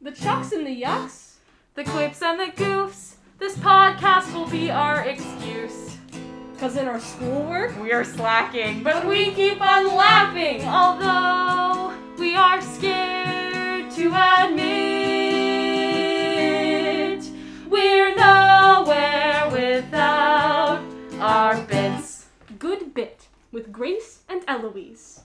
The chucks and the yucks. The quips and the goofs. This podcast will be our excuse. Cause in our schoolwork, We are slacking, but we keep on laughing, although we are scared to admit we're nowhere without our bits. good bit with Grace and Eloise.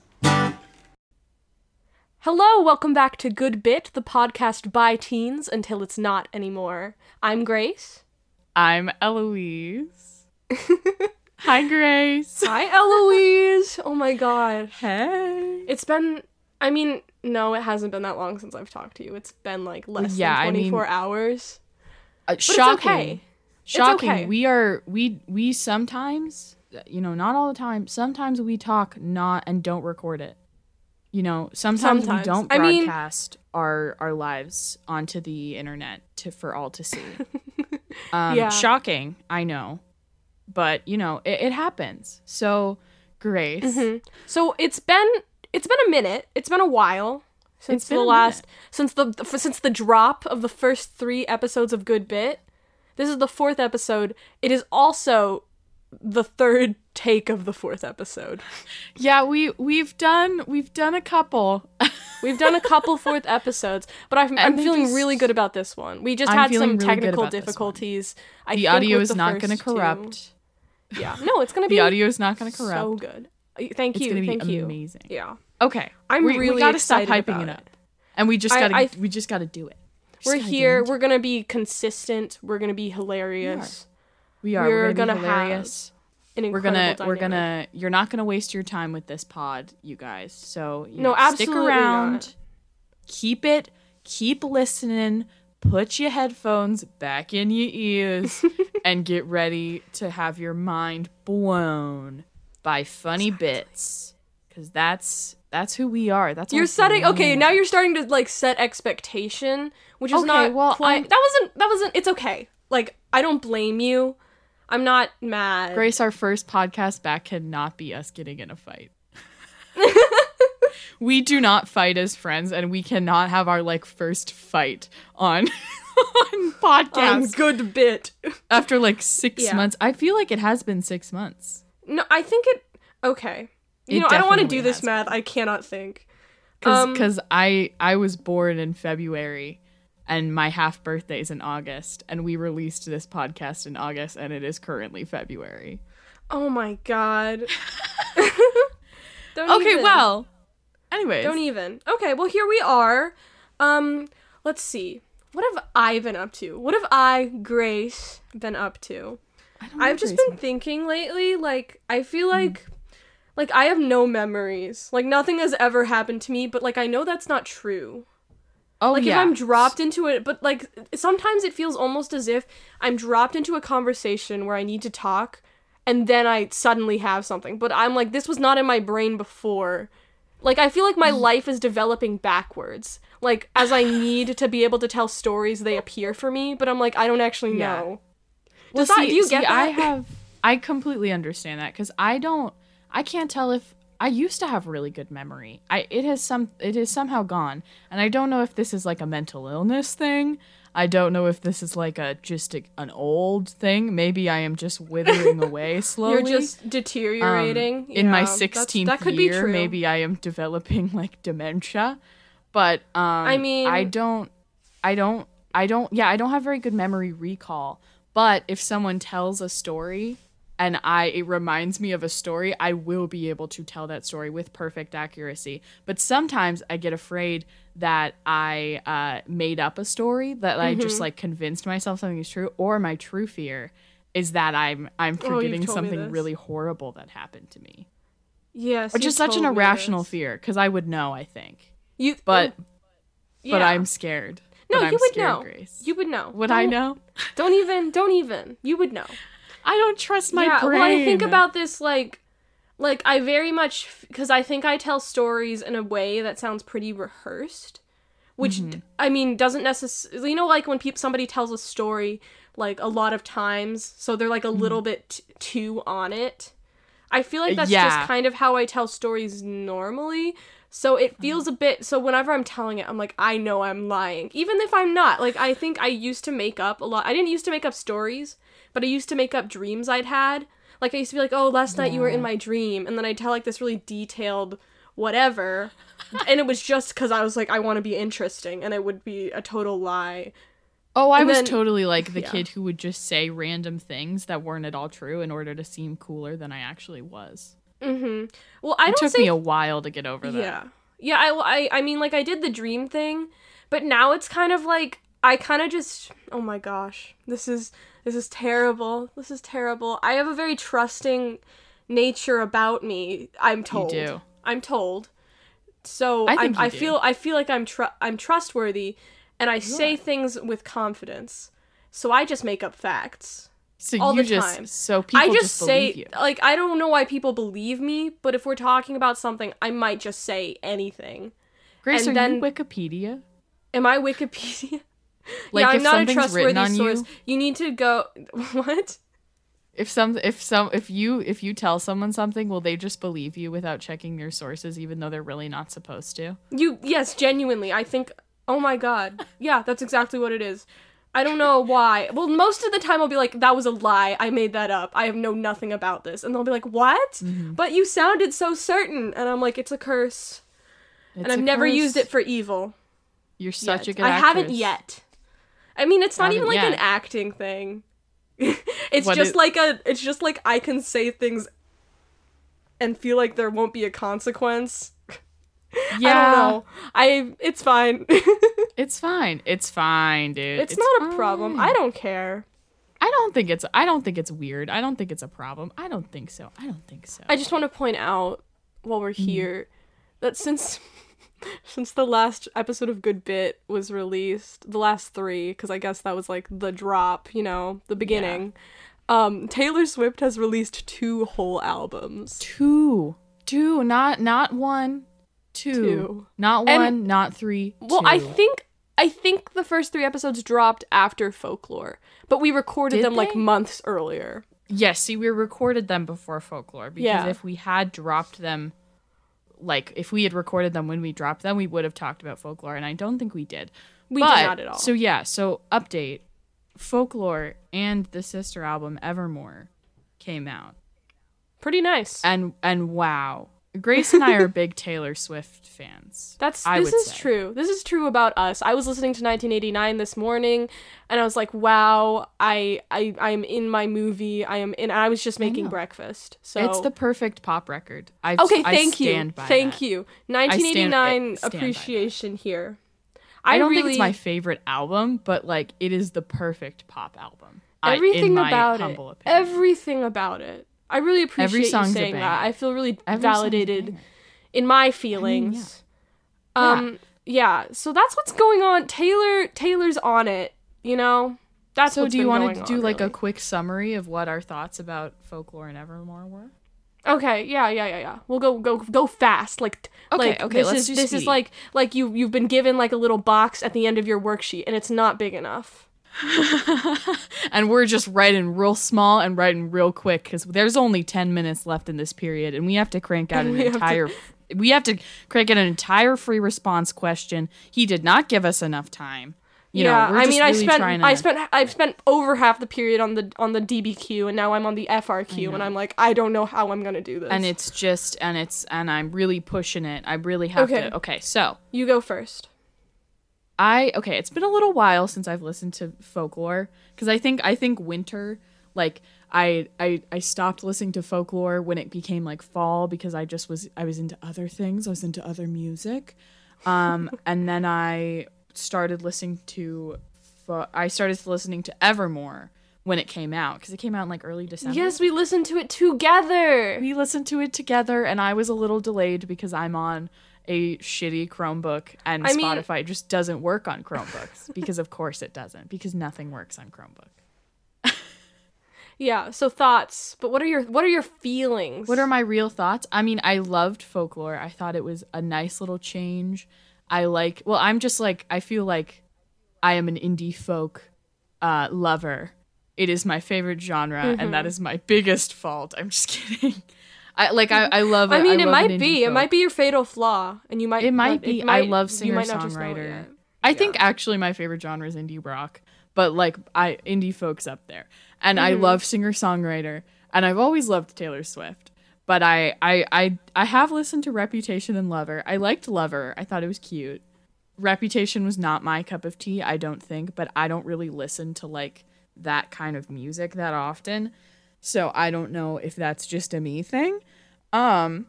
Hello, welcome back to Good Bit, the podcast by teens until it's not anymore. I'm Grace. I'm Eloise. Hi, Grace. Hi, Eloise. Oh my god. Hey. It's been, I mean, no, it hasn't been that long since I've talked to you. It's been like less Yeah, I than mean- 24 hours. Uh, But shocking. it's okay. Shocking. okay. We are we we sometimes, you know, not all the time. Sometimes we talk not and don't record it. You know, sometimes, Sometimes. we don't I mean- broadcast our our lives onto the internet to for all to see. um, Yeah. Shocking. I know, but you know, it, it happens. So, Grace. Mhm. So it's been it's been a minute. It's been a while since the last since the, the since the drop of the first 3 episodes of Good Bit. This is the fourth episode. It is also the third take of the fourth episode. Yeah, we we've done we've done a couple. We've done a couple fourth episodes, but I'm, I'm feeling just- really good about this one. We just I'm had some really technical about this one. difficulties. I the audio is the not going to two. corrupt. Yeah, no, it's going to be The audio is not going to corrupt. so good. Uh, Thank you, going to be thank you. amazing. Yeah, Okay, I'm we, really we gotta stop hyping about it it. up, and we just gotta I- we just gotta do it. We're here. We're gonna be consistent. We're gonna be hilarious. We are. we're We're, gonna, gonna have. An We're gonna incredible we're gonna. You're not gonna waste your time with this pod, you guys. So you No, know, stick around. not. Keep it. Keep listening. Put your headphones back in your ears and get ready to have your mind blown by funny bits. Cause that's that's who we are. That's You're setting okay. Now you're starting to like set expectation, which is Okay, not well, quite. I'm- That wasn't. That wasn't. It's okay. Like I don't blame you. I'm not mad. Grace, our first podcast back cannot be us getting in a fight. we do not fight as friends, and we cannot have our like first fight on on Um, podcast good bit. after like six Yeah. months. I feel like it has been six months No, I think it. Okay. You It know, I don't want to do this math. I cannot think. because Um, I I was born in February. And my half birthday is in August, and we released this podcast in August, and it is currently February. Oh my god. don't Okay, even. well, anyways, Don't even. Okay, well here we are. Um, let's see. What have I been up to? What have I, Grace, been up to? I don't I've just Grace. been thinking lately, like I feel Hmm. like like I have no memories. Like nothing has ever happened to me, but like I know that's not true. Oh Like yeah. if I'm dropped into it, but like sometimes it feels almost as if I'm dropped into a conversation where I need to talk and then I suddenly have something. But I'm like this was not in my brain before. Like I feel like my Mm. life is developing backwards. Like as I need to be able to tell stories, they appear for me, but I'm like I don't actually Yeah. know. Well, Does that- do you see, get I have, I completely understand that because I don't, I can't tell if I used to have really good memory. I it has some, it has somehow gone, and I don't know if this is like a mental illness thing. I don't know if this is like a just a, an old thing. Maybe I am just withering away slowly. You're just deteriorating. Um, in my Yeah, 16th that could be year, true. maybe I am developing like dementia. But um I mean- I don't I don't I don't yeah, I don't have very good memory recall. But if someone tells a story and I it reminds me of a story, I will be able to tell that story with perfect accuracy. But sometimes I get afraid that I uh, made up a story that I just Mm-hmm. like convinced myself something is true, or my true fear is that I'm I'm Oh, forgetting me something really horrible that happened to me, Yes. which is such an irrational fear because I would know, I think, You but yeah. but I'm scared. no, I'm you would know. Grace. You would know. would I know? Don't even. Don't even. You would know. I don't trust my yeah. brain. Well, I think about this like, like I very much because I think I tell stories in a way that sounds pretty rehearsed, which Mm-hmm. I mean doesn't necessarily. You know, like when people somebody tells a story like a lot of times, so they're like a Mm-hmm. little bit t- too on it. I feel like that's Yeah. just kind of how I tell stories normally. So it uh-huh. feels a bit so whenever I'm telling it, I'm like, I know I'm lying. Even if I'm not. Like I think I used to make up a lot. I didn't used to make up stories, but I used to make up dreams I'd had. Like I used to be like, Oh, last night you were in my dream and then I'd tell like this really detailed whatever. and it was just because I was like, I want to be interesting and it would be a total lie. Oh, I And was then- totally like the yeah. kid who would just say random things that weren't at all true in order to seem cooler than I actually was. Mm-hmm. Well, I It took me a while to get over that. Yeah. Yeah, I, I I mean like I did the dream thing, but now it's kind of like I kind of just oh my gosh. This is this is terrible. This is terrible. I have a very trusting nature about me. I'm told. do. I'm told. So I I, you I feel I feel like I'm tr- I'm trustworthy and I say things with confidence. So I just make up facts. So All you the just time. so people I just, just, say believe you. like I don't know why people believe me, but if we're talking about something, I might just say anything. Grace, and are then- you Wikipedia? Am I Wikipedia? Like yeah, I'm if not a trustworthy source. you, You need to go. What? if some if some if you if you tell someone something, will they just believe you without checking your sources, even though they're really not supposed to? You? Yes, genuinely. I think. Oh my god. Yeah, that's exactly what it is. I don't know why. Well, most of the time I'll be like, "That was a lie. I made that up. I have know nothing about this," and they'll be like, "What?" Mm-hmm. But you sounded so certain, and I'm like, "It's a curse." It's and I've a never used it for evil. You're such a yet. good. I haven't yet. I mean, it's not even like an acting thing. it's What just it- like a. It's just like I can say things and feel like there won't be a consequence. Yeah, I don't know. I. It's fine. It's fine. It's fine, dude. it's, not a problem. I don't care. I don't think it's. I don't think it's weird. I don't think it's a problem. I don't think so. I don't think so. I just want to point out while we're here that since since the last episode of Good Bit was released, the last 3 cuz I guess that was like the drop, you know, the beginning. Um Taylor Swift has released two whole albums. two, two, not not one, two, Two. not And- one, not three. Well, I think I think the first 3 episodes dropped after Folklore, but we recorded Did them like months earlier. Yes, see, we recorded them before folklore because Yeah. if we had dropped them, like if we had recorded them when we dropped them, we would have talked about folklore, and I don't think we did. We but, did not at all. So yeah, so update, folklore and the sister album Evermore came out, Pretty nice. and and wow, Grace and I are big Taylor Swift fans. That's I this is say. true. This is true about us. I was listening to 1989 this morning, and I was like, "Wow, I I I'm in my movie. I am in." I was just making breakfast. So It's the perfect pop record. I okay. I Thank you. by Thank that. you. stand- 1989 stand that. appreciation here. I don't really, think it's my favorite album, but like it is the perfect pop album. I- in everything my about it. opinion. Everything about it. I really appreciate you saying that. I feel really Every validated in my feelings. Um yeah, so that's what's going on. Taylor Taylor's on it, you know? That's So do you want to do like a quick summary of what our thoughts about folklore and Evermore were? Okay, yeah, yeah, yeah, yeah. We'll go go go fast. Like t- Okay, like, okay, This let's is do this is like like you you've been given like a little box at the end of your worksheet and it's not big enough. and we're just writing real small and writing real quick because there's only 10 minutes left in this period and we have to crank out an have to- entire we have to crank out an entire free response question he did not give us enough time you yeah, know we're I mean, I spent to I spent I've spent over half the period on the on the DBQ and now I'm on the FRQ and I'm like I don't know how I'm gonna do this. and it's just and it's and i'm really pushing it i really have Okay. to okay so you go first. I okay, it's been a little while since I've listened to folklore because I think I think winter like I I I stopped listening to folklore when it became like fall because I just was I was into other things. I was into other music. Um and then I started listening to fo- I started listening to Evermore when it came out cuz it came out in like early December. Yes, we listened to it together. We listened to it together and I was a little delayed because I'm on a shitty Chromebook and I mean- Spotify just doesn't work on Chromebooks because of course it doesn't because nothing works on Chromebook. Yeah, so thoughts. But what are your what are your feelings? What are my real thoughts? I mean, I loved folklore. I thought it was a nice little change. I like well, I'm just like I feel like I am an indie folk uh lover. It is my favorite genre and that is my biggest fault. I'm just kidding. I like I, I love it. I mean, it might be. It might be your fatal flaw, and you might. It might be. I might- love you might not just know it singer-songwriter. yet. I think actually my favorite genre is indie rock, but like I indie folks up there, and I Mm-hmm. love singer songwriter, and I've always loved Taylor Swift. But I, I I I have listened to Reputation and Lover. I liked Lover. I thought it was cute. Reputation was not my cup of tea. I don't think, but I don't really listen to like that kind of music that often, so I don't know if that's just a me thing. Um,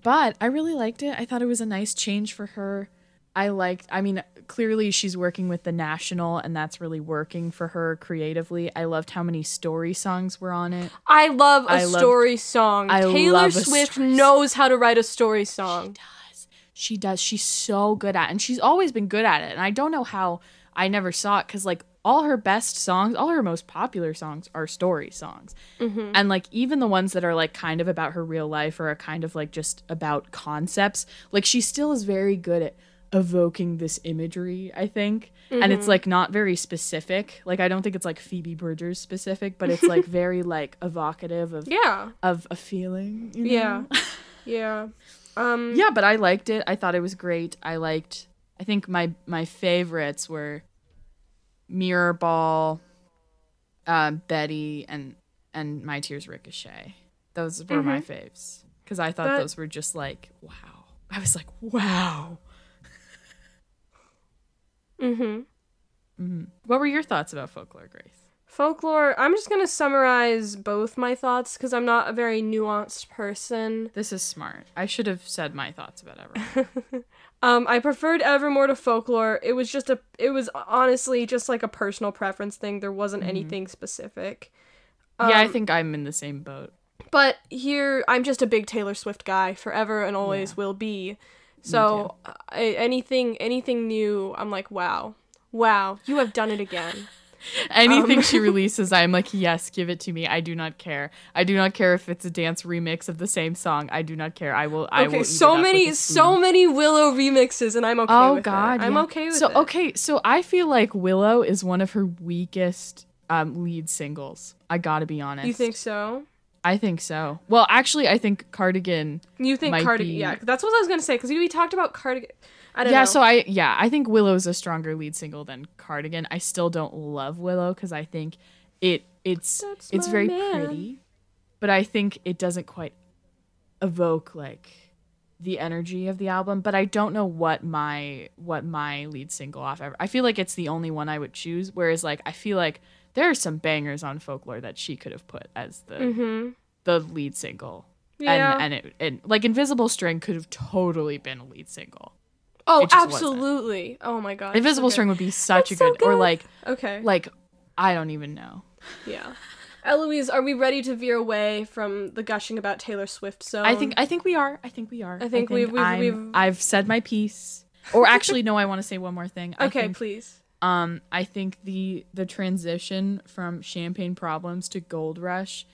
but I really liked it. I thought it was a nice change for her. I liked, I mean, clearly she's working with the National, and that's really working for her creatively. I loved how many story songs were on it. I love a I loved- story song. I Taylor Swift knows how to write a story song. She does. She does. She's so good at it. And she's always been good at it. And I don't know how I never saw it because, like, all her best songs, all her most popular songs are story songs. And, like, even the ones that are, like, kind of about her real life or are kind of, like, just about concepts, like, she still is very good at evoking this imagery, I think. And it's, like, not very specific. Like, I don't think it's, like, Phoebe Bridgers specific, but it's, like, very, like, evocative of, Yeah, of a feeling. you yeah, yeah. Um, yeah but i liked it i thought it was great i liked i think my my favorites were mirror ball um betty and and my tears ricochet. Those were my faves because i thought That- those were just like wow. I was like wow. Mm-hmm. what were your thoughts about folklore grace? Folklore. I'm just gonna summarize both my thoughts because I'm not a very nuanced person. this is smart. I should have said my thoughts about everyone Um, I preferred Evermore to Folklore. It was just a. It was honestly just like a personal preference thing. There wasn't anything specific. yeah i Um, think i'm in the same boat But here, I'm just a big Taylor Swift guy, forever and always will be. So I, anything, anything new, I'm like, wow, wow, you have done it again. Anything Um, she releases, I'm like, yes, give it to me. I do not care. I do not care if it's a dance remix of the same song. I do not care. I will. I will. Okay, eat so it up with many, so many Willow remixes, and I'm okay Oh with God. I'm okay with so, it. So okay, so I feel like Willow is one of her weakest um, lead singles. I gotta be honest. You think so? I think so. Well, actually, I think Cardigan. You think Cardigan? Yeah, that's what I was gonna say because we talked about Cardigan. I don't Yeah, know. so I yeah, I think Willow's a stronger lead single than Cardigan. I still don't love Willow because I think it it's That's it's very man. pretty, but I think it doesn't quite evoke like the energy of the album. But I don't know what my what my lead single off ever. I feel like it's the only one I would choose. Whereas like I feel like there are some bangers on folklore that she could have put as the Mm-hmm. the lead single. Yeah. And and it and like Invisible String could have totally been a lead single. Oh, just wasn't. absolutely. Oh my god. Invisible so String would be such It's a so good, or like Okay. like I don't even know. yeah. Eloise, are we ready to veer away from the gushing about Taylor Swift zone? I think I think we are. I think we are. I think we've- we've- I'm- we've- I've said my piece. Or actually, no. I want to say one more thing. Okay, think, please. um, I think the the transition from Champagne Problems to Gold Rush.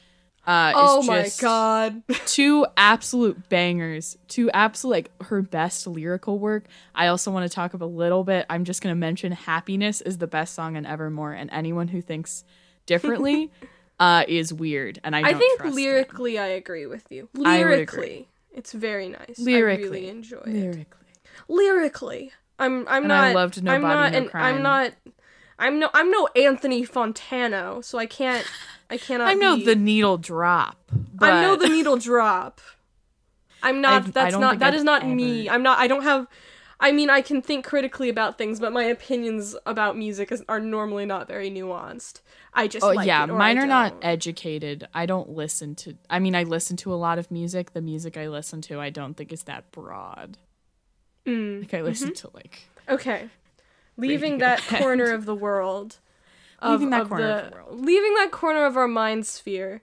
Uh, Oh is my just god. two absolute bangers, two absolute like her best lyrical work. I also want to talk a little bit. I'm just gonna mention "Happiness" is the best song in Evermore, and anyone who thinks differently uh, is weird. And I I think trust them. lyrically I agree with you. I. Lyrically, it's very nice. I Lyrically. really enjoy it. lyrically. Lyrically, I'm I'm And not I loved I'm not No Crime. I'm not I'm no I'm no Anthony Fantano, so I can't I cannot I know be- the needle drop. I know the needle drop. I'm not. I- that's not. That I've is not me. I'm not. I don't have. I mean, I can think critically about things, but my opinions about music is, are normally not very nuanced. I just. Oh like yeah, mine are not educated. I don't listen to. I mean, I listen to a lot of music. The music I listen to, I don't think is that broad. Mm, Like I listen to like Okay, leaving that Head. corner of the world. Of, Leaving that of corner the, of the world. Leaving that corner of our mind sphere.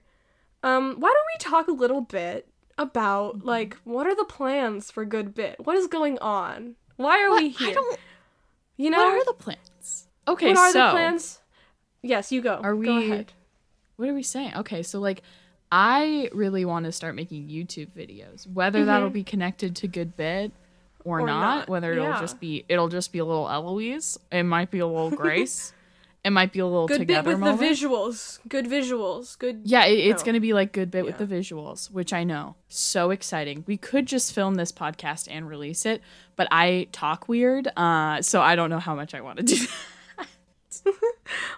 Um, why don't we talk a little bit about Mm-hmm. like what are the plans for Good Bit? What is going on? Why are we here? I don't. you know What are the plans? Okay, what are so the plans? Yes, you go. Are Go we- ahead. what are we saying? Okay, so like, I really want to start making YouTube videos. Whether that'll be connected to Good Bit or, Mm-hmm. Or not, not, whether it'll just be it'll just be a little Eloise. It might be a little Grace. It might be a little Good bit with moment. the visuals. Good visuals. Good. Yeah, it, it's No. to be like good bit with the visuals, which I know. So exciting. We could just film this podcast and release it, but I talk weird, uh, so I don't know how much I want to do. that.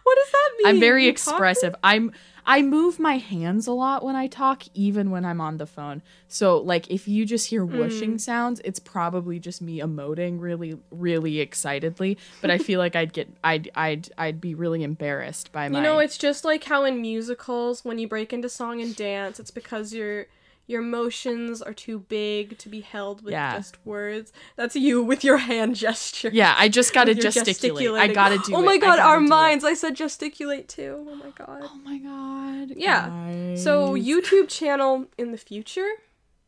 What does that mean? I'm very You expressive. I'm I move my hands a lot when I talk, even when I'm on the phone. So like if you just hear whooshing Mm. sounds, it's probably just me emoting really, really excitedly. But I feel like I'd get I'd I'd I'd be really embarrassed by my You know, it's just like how in musicals, when you break into song and dance, it's because your your emotions are too big to be held with Yeah. just words. That's you with your hand gesture. Yeah, I just gotta gesticulate. I gotta do Oh my I god, our do it. minds! I said gesticulate too. Oh my god. Oh my god. Yeah. So. YouTube channel in the future?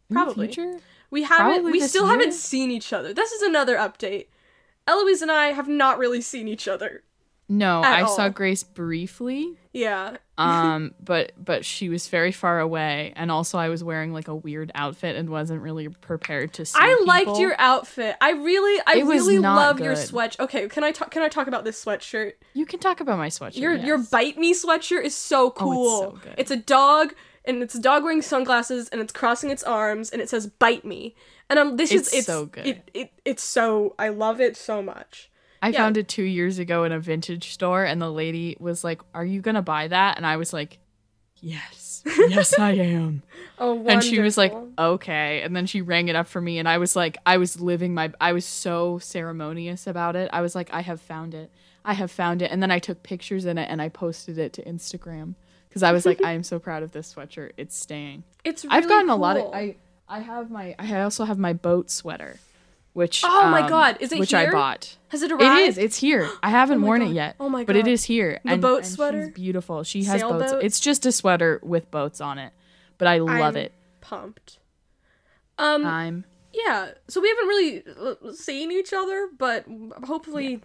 In the Probably. future? We haven't Probably we still year? haven't seen each other. This is another update. Eloise and I have not really seen each other. No, I saw. Grace briefly. Yeah. Um, but but she was very far away, and also I was wearing like a weird outfit and wasn't really prepared to see. I liked your outfit. I really I It really love your good. sweat. Okay, can I talk can I talk about this sweatshirt? You can talk about my sweatshirt. Your your bite me sweatshirt is so Oh, cool. so good. It's a dog and it's a dog wearing sunglasses and it's crossing its arms and it says bite me. And um this It's is it's so good. It, it it's so I love it so much. I yeah. found it two years ago in a vintage store, and the lady was like, "Are you gonna buy that?" And I was like, "Yes, yes, I am." Oh wonderful. and she was like, "Okay." And then she rang it up for me, and I was like, I was living my, I was so ceremonious about it. I was like, "I have found it. I have found it." And then I took pictures in it and I posted it to Instagram because I was like, "I am so proud of this sweatshirt. It's staying." It's really I've gotten a lot of. I I have my I also have my boat sweater, which Oh my um, God, is it which here? I bought. Has it arrived? it is It's here. I haven't my worn God. it yet. Oh my god But it is here. The and, boat and sweater? She's beautiful. She has boats. It's just a sweater with boats on it, but I love I'm it. pumped. Um I'm. yeah, so we haven't really uh, seen each other, but hopefully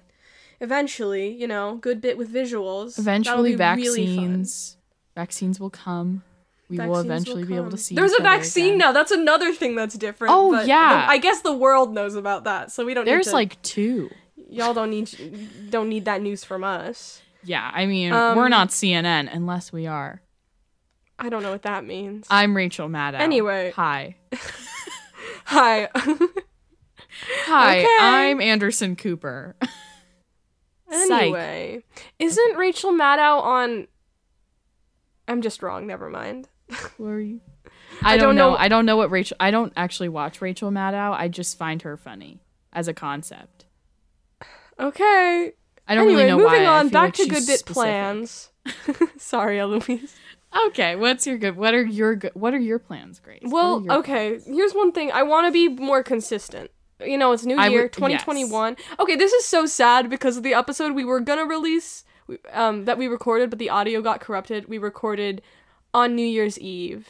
eventually, you know, good bit with visuals. Eventually, That'll really vaccines. Vaccines will come. We will eventually be able to see. There's a vaccine again. now. That's another thing that's different. Oh, but yeah. the- I guess the world knows about that, so we don't. There's need to, like two. y'all don't need don't need that news from us. Yeah, I mean, Um, we're not CNN unless we are. I don't know what that means. I'm Rachel Maddow. Anyway. hi. Hi. Hi, Okay. I'm Anderson Cooper. Psych. anyway, isn't Rachel Maddow on? I'm just wrong. Never mind. Who? I, I don't, don't know. know- I don't know what Rachel. I don't actually watch Rachel Maddow. I just find her funny as a concept. Okay. I don't anyway, really know moving why. I on back like to she's good bit specific. plans. Sorry, Eloise. Okay, what's your good? What are your good? What are your plans, Grace? Well, your okay. Here's one thing. I want to be more consistent. You know, it's New I Year, would- 2021. Okay, this is so sad because the episode we were gonna release, um, that we recorded, but the audio got corrupted. We recorded on New Year's Eve.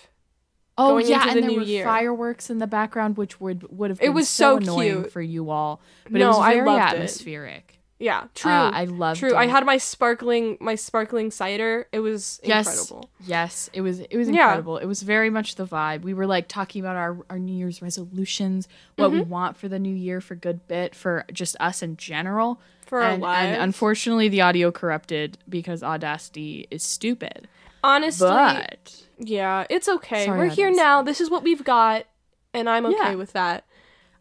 Oh yeah, and the there were year. fireworks in the background, which would would have It was so, so annoying cute. for you all. But No, it was I very loved it. atmospheric. Yeah, true. Uh, I loved True. I had my sparkling, my sparkling cider. It was Yes, incredible. yes, it was it was Yeah. incredible. It was very much the vibe. We were like talking about our our New Year's resolutions, what Mm-hmm. we want for the new year for good bit for just us in general. For our and, lives. and unfortunately, the audio corrupted because Audacity is stupid. Honestly, But Yeah, it's okay. Sorry, We're here now. This is what we've got, and I'm okay Yeah. with that.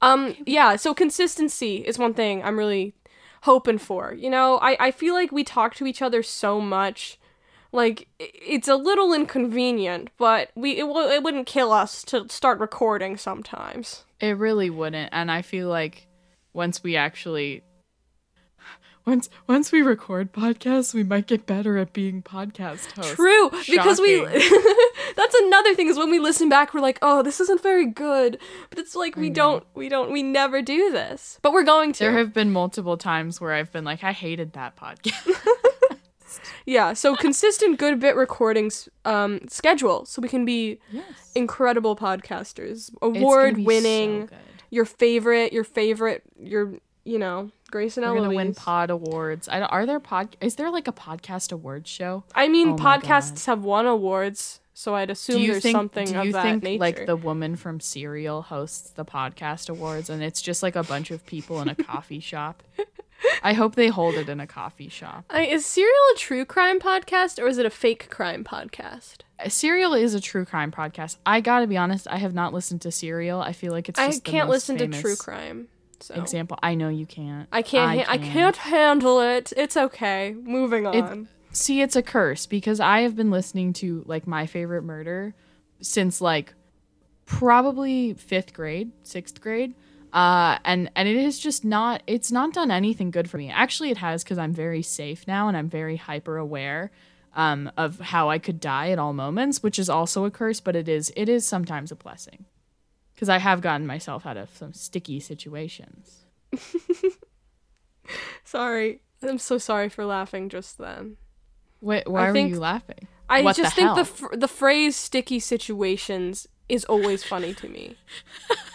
Um, yeah. So consistency is one thing I'm really hoping for. You know, I I feel like we talk to each other so much, like it's a little inconvenient, but we it, w- it wouldn't kill us to start recording sometimes. it really wouldn't. And I feel like once we actually once once we record podcasts, we might get better at being podcast hosts. True, because we That's another thing is when we listen back, we're like, oh, this isn't very good. But it's like we don't, we don't, we never do this, but we're going to. There have been multiple times where I've been like, I hated that podcast. Yeah, so consistent good bit recordings um schedule so we can be yes. incredible podcasters. Award winning, so your favorite, your favorite, your you know, Grace and We're gonna win pod awards. I are there pod? Is there like a podcast awards show? I mean, Oh podcasts have won awards, so I'd assume there's think? something do of you that think nature. like the woman from Serial hosts the podcast awards, and it's just like a bunch of people in a coffee shop? I hope they hold it in a coffee shop. I, is Serial a true crime podcast or is it a fake crime podcast? Uh, Serial is a true crime podcast. I gotta be honest, I have not listened to Serial. I feel like it's I can't listen to true crime. So Example, I know you can't. I can't. ha- I can. can't handle it. It's okay. Moving on. See, it's a curse because I have been listening to like my favorite murder since like probably fifth grade, sixth grade. Uh, and and it is just not it's not done anything good for me. Actually, it has because I'm very safe now and I'm very hyper aware um, of how I could die at all moments, which is also a curse, but it is it is sometimes a blessing because I have gotten myself out of some sticky situations. sorry. I'm so sorry for laughing just then. Wait, why I were you laughing? I What just the think the fr- the phrase "sticky situations" is always funny to me,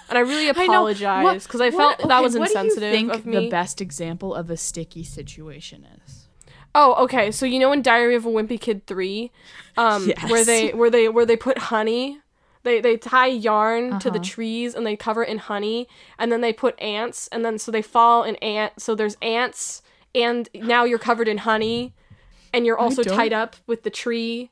and I really apologize because I what- felt that okay, was insensitive. what do you think. The best example of a sticky situation is. Oh, okay. So you know in Diary of a Wimpy Kid three, um, Yes. where they where they where they put honey, they they tie yarn to the Uh-huh. trees and they cover it in honey, and then they put ants, and then so they fall in ant. So there's ants, and now you're covered in honey, and you're also tied up with the tree.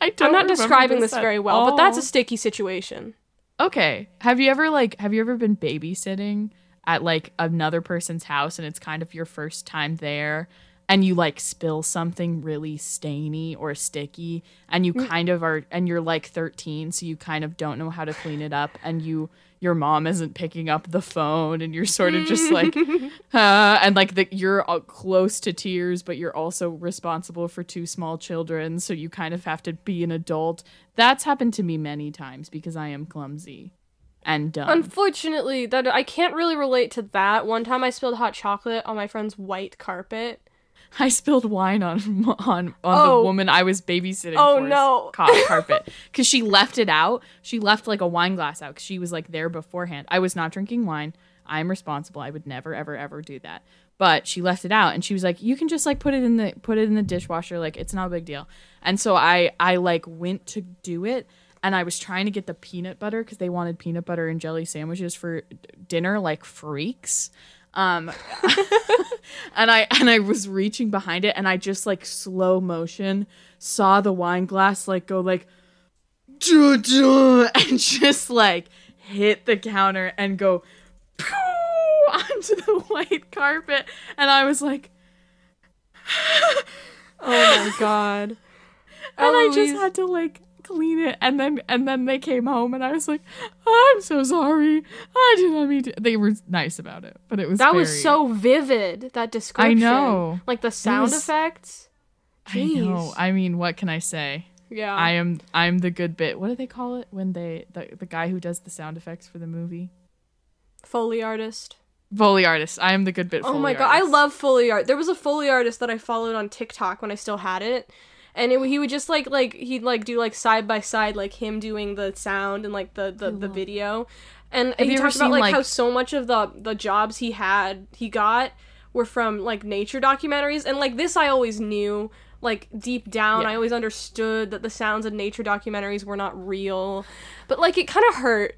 I don't I'm not describing this at very well, but that's a sticky situation. okay. Have you ever like have you ever been babysitting at like another person's house and it's kind of your first time there? And you like spill something really stainy or sticky, and you kind of are, and you're like 13, so you kind of don't know how to clean it up, and you, your mom isn't picking up the phone, and you're sort of just like, uh, and like that you're close to tears, but you're also responsible for two small children, so you kind of have to be an adult. That's happened to me many times because I am clumsy and dumb. Unfortunately, that I can't really relate to that. One time I spilled hot chocolate on my friend's white carpet. I spilled wine on on on Oh. the woman I was babysitting. Oh, for's no. ca- carpet because she left it out. She left like a wine glass out because she was like there beforehand. I was not drinking wine. I'm responsible. I would never ever ever do that. But she left it out and she was like, "You can just like put it in the put it in the dishwasher. Like it's not a big deal." And so I I like went to do it and I was trying to get the peanut butter because they wanted peanut butter and jelly sandwiches for dinner like freaks. Um, and I and I was reaching behind it and I just like slow motion saw the wine glass like go like "Duh, duh," and just like hit the counter and go "Pooh," onto the white carpet and I was like Oh my god. and I just had to like clean it and then and then they came home and I was like I'm so sorry I did not mean to they were nice about it but it was That was so vivid, that description. I know. Like the sound was- effects. I know I mean what can I say Yeah. I am I'm the good bit. What do they call it when they the, the guy who does the sound effects for the movie? Foley artist. Foley artist. I am the good bit. Oh my god, I love Foley art. There was a Foley artist that I followed on TikTok when I still had it. And it, he would just like like he'd like do like side by side like him doing the sound and like the the, the video. And Have he talked about like, like- how so much of the the jobs he had he got were from like nature documentaries and like this I always knew like deep down Yeah. I always understood that the sounds of nature documentaries were not real. But like it kind of hurt.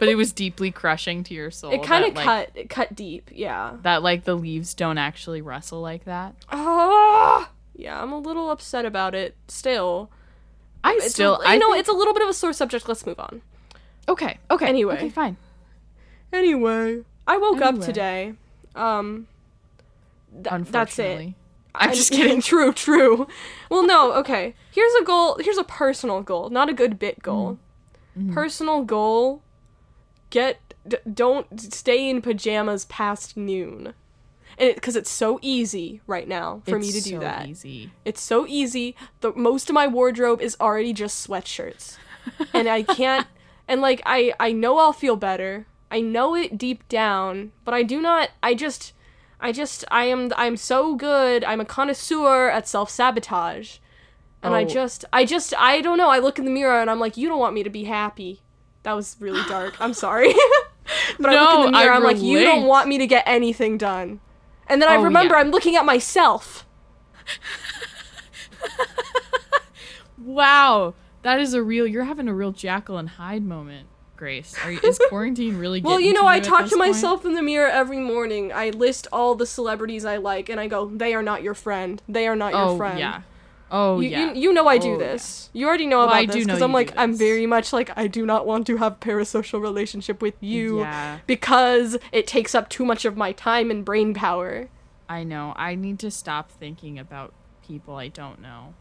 But it was deeply crushing to your soul. it kind of like, cut it cut deep. Yeah. that like the leaves don't actually rustle like that. Ah, yeah, I'm a little upset about it still. I It's still a, I know, think- it's a little bit of a sore subject. Let's move on. okay. Okay. Anyway. Okay, fine. Anyway, I woke up today. Um, th- that's it. Unfortunately. I'm just kidding. true, true. Well, no, okay. Here's a goal. Here's a personal goal, not a good bit goal. Mm-hmm. Personal goal: get d- don't stay in pajamas past noon, and because it's so easy right now for me to It's do so that. Easy. It's so easy. The most of my wardrobe is already just sweatshirts. and I can't and like I I know I'll feel better. I know it deep down, but I do not I just I just I am I'm so good. I'm a connoisseur at self-sabotage. And I Oh. just I just I don't know. I look in the mirror and I'm like, you don't want me to be happy. That was really dark. I'm sorry. but I look in the No, I mirror, I'm like, you don't want me to get anything done. And then I Oh, remember yeah. I'm looking at myself. Wow. That is a real you're having a real Jekyll and Hyde moment. Grace? Are you, is quarantine really? Well, you know, to I talk to point? myself in the mirror every morning. I list all the celebrities I like, and I go, "They are not your friend. They are not your Oh friend." yeah. Oh You, yeah. you, you know I do Oh, yeah. this. You already know Well, about I this because I'm like I'm very much like I do not want to have parasocial relationship with you Yeah. because it takes up too much of my time and brain power. I know. I need to stop thinking about people I don't know.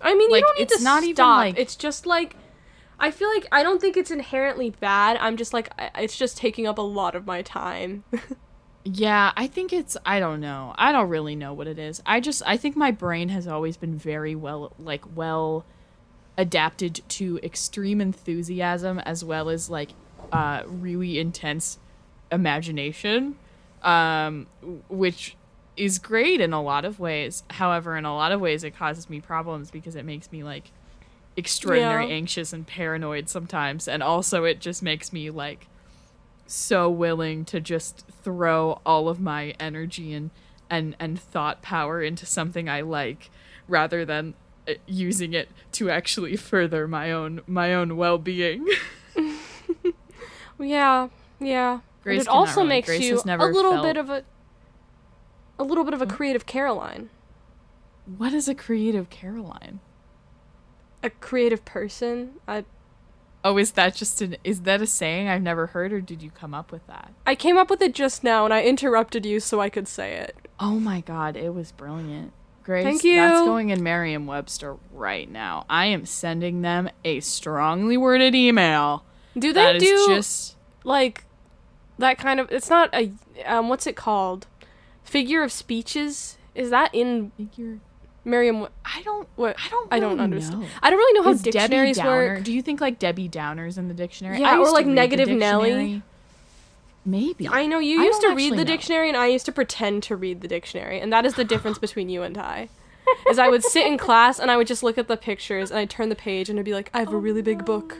I mean, Like, you don't need it's to not even, stop. like- It's just like I feel like I don't think it's inherently bad. I'm just like it's just taking up a lot of my time. Yeah, I think it's I don't know. I don't really know what it is. I just I think my brain has always been very well like well adapted to extreme enthusiasm as well as like uh really intense imagination um which is great in a lot of ways. However, in a lot of ways it causes me problems because it makes me like extraordinary Yeah. anxious and paranoid sometimes and also it just makes me like so willing to just throw all of my energy and and and thought power into something I like rather than uh, using it to actually further my own my own well-being. yeah, yeah. But Grace it also makes Grace you a little felt- bit of a a little bit of a creative Caroline. what is a creative Caroline? A creative person. I Oh, is that just an is that a saying I've never heard or did you come up with that? I came up with it just now and I interrupted you so I could say it. Oh my god, it was brilliant. Grace, Thank you. that's going in Merriam-Webster right now. I am sending them a strongly worded email. Do That they is do just like that kind of it's not a um what's it called? Figure of speeches? Is that in figure Merriam I don't. what I don't. I don't understand. know. I don't really know how Is dictionaries Downer? work. Do you think like Debbie Downers in the dictionary? Yeah, I or, like Negative Nelly. Maybe. I know you I used to read the know. dictionary and I used to pretend to read the dictionary, and that is the difference between you and I. Is I would sit in class and I would just look at the pictures and I'd turn the page and I'd be like, I have a oh, really big book.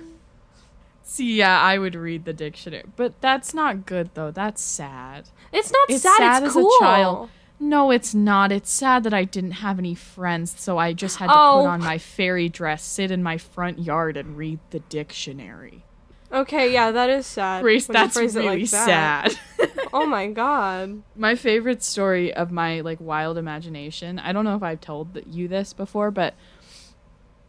See, yeah, I would read the dictionary, but that's not good though. That's sad. It's not It's sad, sad it's as cool. a child. No, it's not. It's sad that I didn't have any friends, so I just had to Oh. put on my fairy dress, sit in my front yard, and read the dictionary. Okay, yeah, that is sad. Grace, that's really like that. sad. Oh my god. my favorite story of my like wild imagination i don't know if i've told you this before but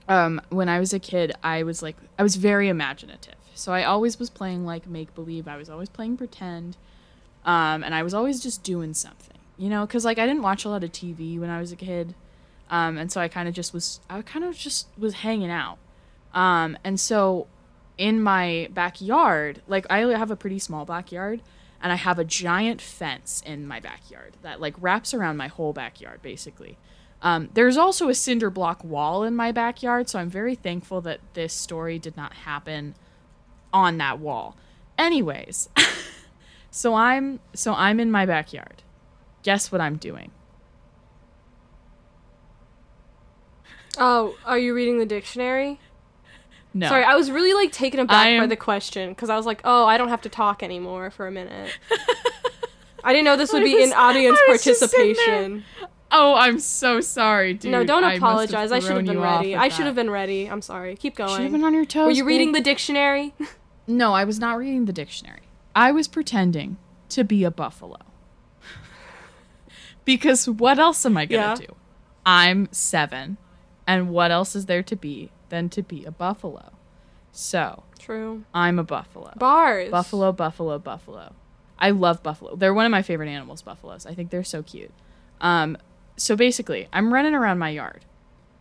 um when i was a kid i was like i was very imaginative so i always was playing like make believe i was always playing pretend um and i was always just doing something you know because like i didn't watch a lot of tv when i was a kid um and so i kind of just was i kind of just was hanging out um and so in my backyard like i have a pretty small backyard and I have a giant fence in my backyard that like wraps around my whole backyard basically. Um, there's also a cinder block wall in my backyard, so I'm very thankful that this story did not happen on that wall. Anyways, so I'm so I'm in my backyard. Guess what I'm doing? Oh, are you reading the dictionary? No. Sorry, I was really like taken aback I by the question because I was like, oh, I don't have to talk anymore for a minute. I didn't know this would be was- in audience I was just sitting there. participation. oh, I'm so sorry, dude. no, don't I apologize. I should have been ready. I should have been ready. I'm sorry. Keep going. Should have been on your toes. Were you reading babe. the dictionary? No, I was not reading the dictionary. I was pretending to be a buffalo. Because what else am I going Yeah. to do? I'm seven. And what else is there to be than to be a buffalo? So, True. I'm a buffalo. Bars. Buffalo, buffalo, buffalo. I love buffalo. They're one of my favorite animals, buffaloes. I think they're so cute. Um, so basically, I'm running around my yard,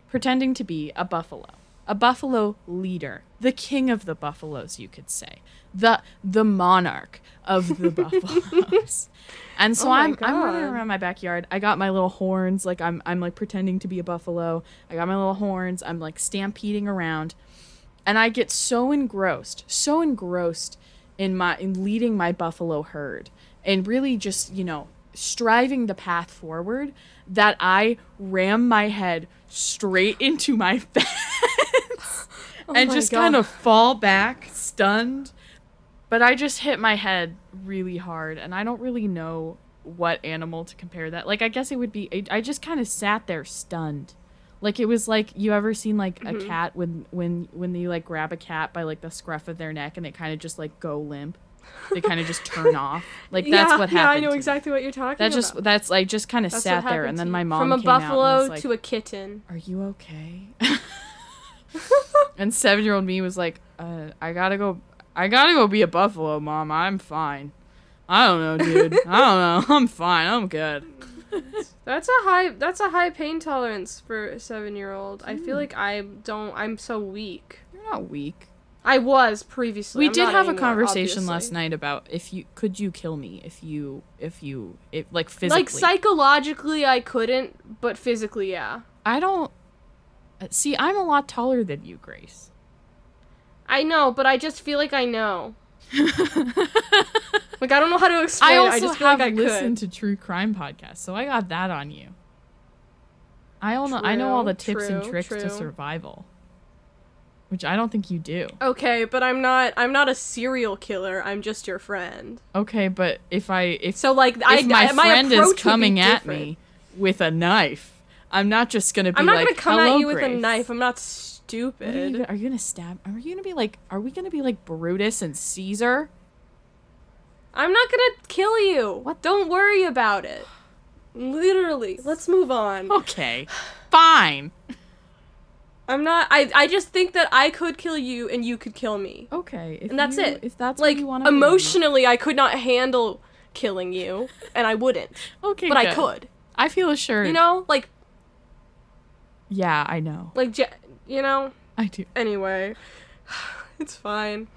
pretending to be a buffalo, a buffalo leader, the king of the buffaloes, you could say, the the monarch of the buffaloes. And so Oh I'm I'm running around my backyard. I got my little horns, like I'm I'm like pretending to be a buffalo. I got my little horns. I'm like stampeding around and I get so engrossed, so engrossed in my in leading my buffalo herd and really just, you know, striving the path forward that I ram my head straight into my fence and my just God. kind of fall back stunned. But I just hit my head really hard and I don't really know what animal to compare that. Like I guess it would be I- I just kind of sat there stunned. Like it was like you ever seen like Mm-hmm. a cat when when when you like grab a cat by like the scruff of their neck and they kind of just like go limp. They kind of just turn off. Like that's what happened. Yeah, I know exactly what you're talking That about. just that's like just kind of sat there, and then my mom from a came out and buffalo was like, to a kitten. "Are you okay?" and seven year old me was like, uh, "I gotta go. I gotta go be a buffalo, mom. I'm fine. I don't know, dude. I don't know. I'm fine. I'm good." That's a high. That's a high pain tolerance for a seven year old. I feel like I don't. I'm so weak. You're not weak. I was previously. we I'm did have a anymore, conversation last night about if you could you kill me if you if you if like physically Like psychologically, I couldn't, but physically, yeah. i don't uh, see i'm a lot taller than you grace I know, but I just feel like I know. Like I don't know how to explain. i it, also I just feel have like I listened could. to true crime podcasts so i got that on you i don't know i know all the tips and true, tricks to survival which i don't think you do Okay, but I'm not. I'm not a serial killer. I'm just your friend. okay but if i if, So like, if I my my friend is coming at different. me with a knife i'm not just gonna be I'm not like gonna come Hello, at you with a knife. I'm not stupid. are, you, are you gonna stab? Are you gonna be like? Are we gonna be like Brutus and Caesar? I'm not gonna kill you. What? Don't worry about it. Literally. Let's move on. Okay, fine. I'm not. I. I just think that I could kill you and you could kill me, Okay, and that's you- it. If that's like what you want to emotionally, I could not handle killing you, and I wouldn't. okay, but I could. I feel assured. You know, like Yeah, I know. like you know. I do. Anyway, it's fine.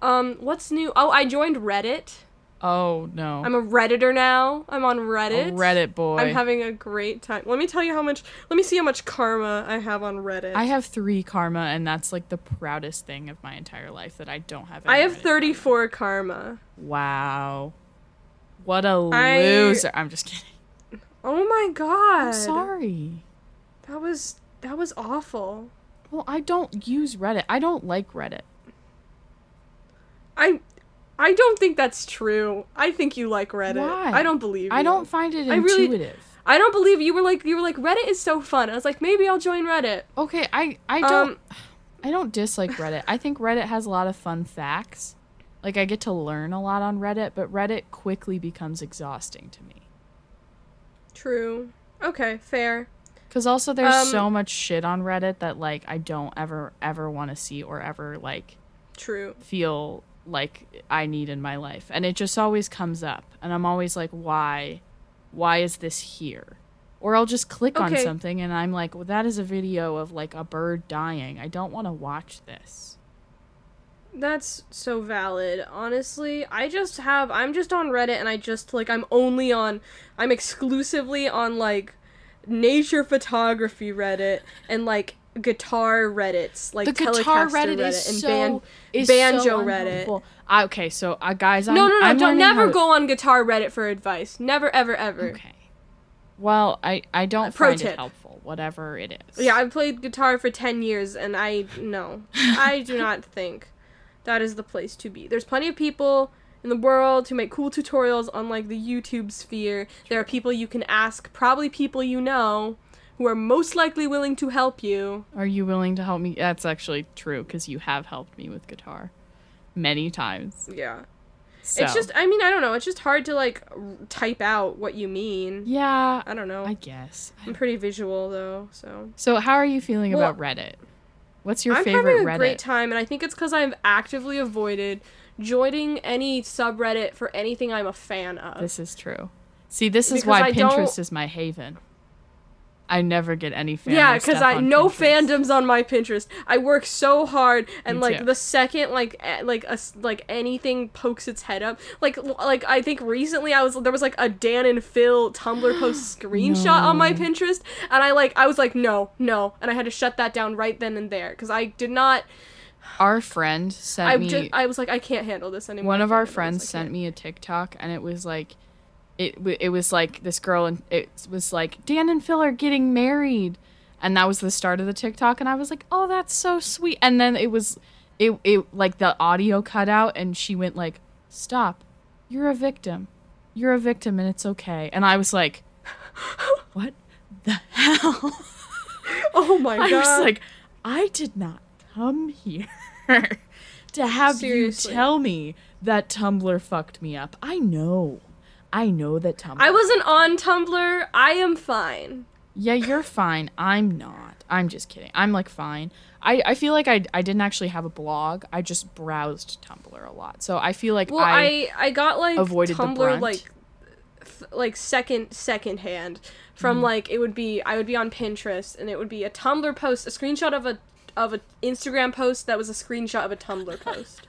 Um, what's new? Oh, I joined Reddit. Oh no. I'm a redditor now. I'm on Reddit. A Reddit boy. I'm having a great time. Let me tell you how much. Let me see how much karma I have on Reddit. I have three karma, and that's like the proudest thing of my entire life that I don't have. Any I have Reddit 34 karma. karma. Wow. What a I- loser! I'm just kidding. Oh my god. I'm sorry. That was that was awful. Well, I don't use Reddit. I don't like Reddit. I I don't think that's true. I think you like Reddit. Why? I don't believe you. I don't find it I really- intuitive. I don't believe you were like you were like Reddit is so fun. I was like maybe I'll join Reddit. Okay, I I don't Um I don't dislike Reddit. I think Reddit has a lot of fun facts. Like I get to learn a lot on Reddit, but Reddit quickly becomes exhausting to me. true. Okay, fair. Cuz also there's Um, so much shit on Reddit that like I don't ever ever want to see or ever like True. feel like I need in my life. And it just always comes up and I'm always like why why is this here? Or I'll just click on something and I'm like, well, that is a video of like a bird dying. I don't want to watch this. That's so valid. Honestly, I just have I'm just on Reddit and I just like I'm only on I'm exclusively on like nature photography Reddit and like guitar Reddits, like the guitar Reddit, Reddit is and so ban- is banjo so Reddit. I- okay, so uh, guys, I'm, No, no, no, I'm don't never go on guitar Reddit for advice. Never ever ever. Okay. Well, I I don't Pro find tip. it helpful. Whatever it is. Yeah, I've played guitar for 10 years and I no. I do not think that is the place to be. There's plenty of people in the world who make cool tutorials on like the YouTube sphere. There are people you can ask, probably people you know who are most likely willing to help you. Are you willing to help me? That's actually true because you have helped me with guitar many times. Yeah. So. It's just I mean, I don't know. It's just hard to like r- type out what you mean. yeah. I don't know. I guess. I'm pretty visual though, so So, how are you feeling Well, about Reddit? What's your I'm favorite having a Reddit? great time, and I think it's because I've actively avoided joining any subreddit for anything I'm a fan of. This is true. See, this is Because why I Pinterest don't- is my haven. I never get any fandom yeah, because I no Pinterest. fandoms on my Pinterest. I work so hard, and Me like too. the second like like a like anything pokes its head up, like like I think recently I was there was like a Dan and Phil Tumblr post screenshot on my Pinterest, and I like I was like no no, and I had to shut that down right then and there because I did not. Our friend sent I me. just I was like I can't handle this anymore. one of our friends sent me a TikTok, and it was like, it it was like this girl, and it was like Dan and Phil are getting married, and that was the start of the TikTok, and I was like, oh, that's so sweet, and then it was, it it like the audio cut out, and she went like, stop, you're a victim, you're a victim, and it's okay, and I was like, what the hell? Oh my I was like, I did not come here to have Seriously. you tell me that Tumblr fucked me up. I know. I know that Tumblr. I wasn't on Tumblr. I am fine. Yeah, you're fine. I'm not. I'm just kidding. I'm like fine. I, I feel like I, I didn't actually have a blog. I just browsed Tumblr a lot. So I feel like Well, I, I I got like avoided the Tumblr brunt. like like second second hand from Mm. like it would be I would be on Pinterest and it would be a Tumblr post, a screenshot of a of an Instagram post that was a screenshot of a Tumblr post.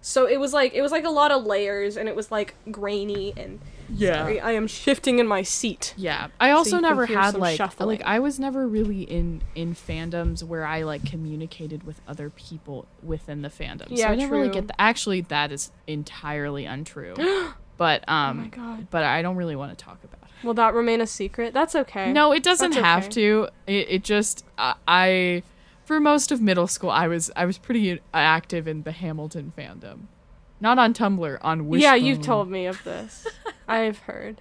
So it was like it was like a lot of layers and it was like grainy and yeah. Sorry, I am shifting in my seat. Yeah. I also can never had like shuffling. like I was never really in in fandoms where I like communicated with other people within the fandom. so Yeah, I didn't really true. get the actually that is entirely untrue. but um Oh my god. but I don't really want to talk about it. Will that remain a secret? That's okay. No, it doesn't That's have okay. to. It, it just I, I for most of middle school I was I was pretty active in the Hamilton fandom. Not on Tumblr, on Wishbone. Yeah, you've told me of this. I've heard.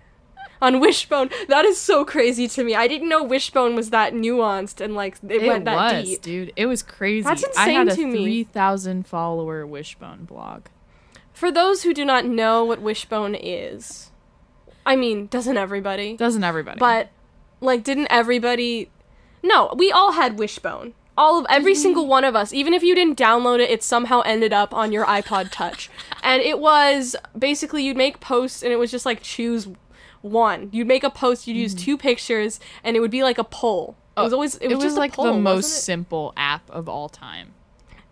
On Wishbone, that is so crazy to me. I didn't know Wishbone was that nuanced and like it, It went that was, deep. dude. It was crazy. That's insane I had a insane to me. 3,000 follower Wishbone blog. For those who do not know what Wishbone is, I mean, doesn't everybody? Doesn't everybody? But like, didn't everybody? No, we all had Wishbone. All of every mm-hmm. single one of us, even if you didn't download it, it somehow ended up on your iPod Touch, and it was basically you'd make posts, and it was just like choose one. You'd make a post, you'd use mm-hmm. two pictures, and it would be like a poll. It oh, was always it was, it was just like poll, the most simple app of all time.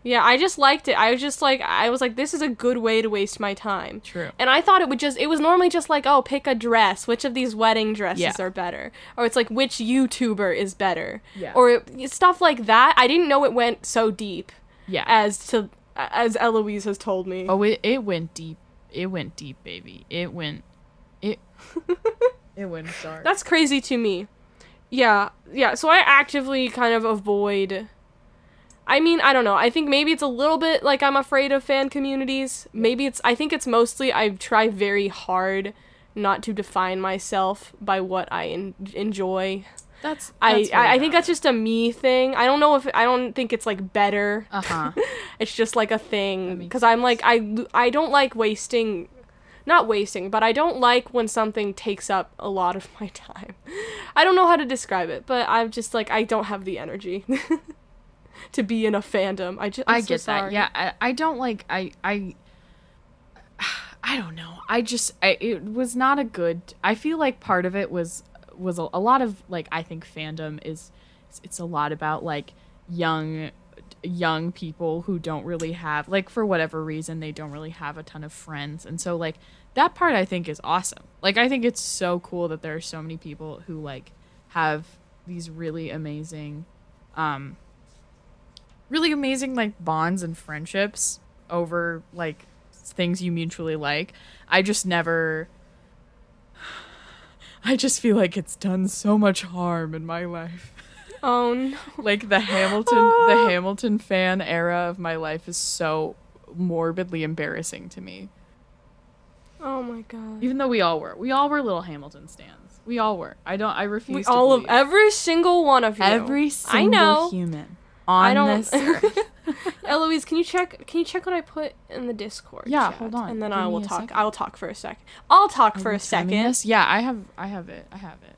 Yeah, I just liked it. I was just like, I was like, this is a good way to waste my time. True. And I thought it would just, it was normally just like, oh, pick a dress. Which of these wedding dresses Yeah. are better? Or it's like, which YouTuber is better? Yeah. Or it, stuff like that. I didn't know it went so deep Yeah. as to, as Eloise has told me. oh, it, it went deep. It went deep, baby. It went. It. it went dark. That's crazy to me. Yeah, yeah. So I actively kind of avoid. I mean, I don't know. I think maybe it's a little bit like I'm afraid of fan communities. Maybe it's. I think it's mostly I try very hard not to define myself by what I en- enjoy. That's. I, I I think that's just a me thing. I don't know if I don't think it's like better. Uh huh. It's just like a thing because I'm like I I don't like wasting not wasting, but I don't like when something takes up a lot of my time. I don't know how to describe it, but I'm just like I don't have the energy to be in a fandom. I just I get that. Yeah, I, I don't like I I I don't know. I just I, it was not a good. I feel like part of it was was a, a lot of like I think fandom is it's, it's a lot about like young young people who don't really have like for whatever reason they don't really have a ton of friends and so like that part I think is awesome. Like I think it's so cool that there are so many people who like have these really amazing um really amazing like bonds and friendships over like things you mutually like. I just never I just feel like it's done so much harm in my life. Oh no. Like the Hamilton the Hamilton fan era of my life is so morbidly embarrassing to me. Oh my god. Even though we all were. We all were little Hamilton stands. We all were. I don't I refuse We, to all of every single one of you. every single I know. human on I don't. this. Eloise, can you check? Can you check what I put in the Discord? Yeah, chat? hold on. and then Give I will talk. second. I will talk for a sec. I'll talk for a second. this? Yeah, I have I have it. I have it.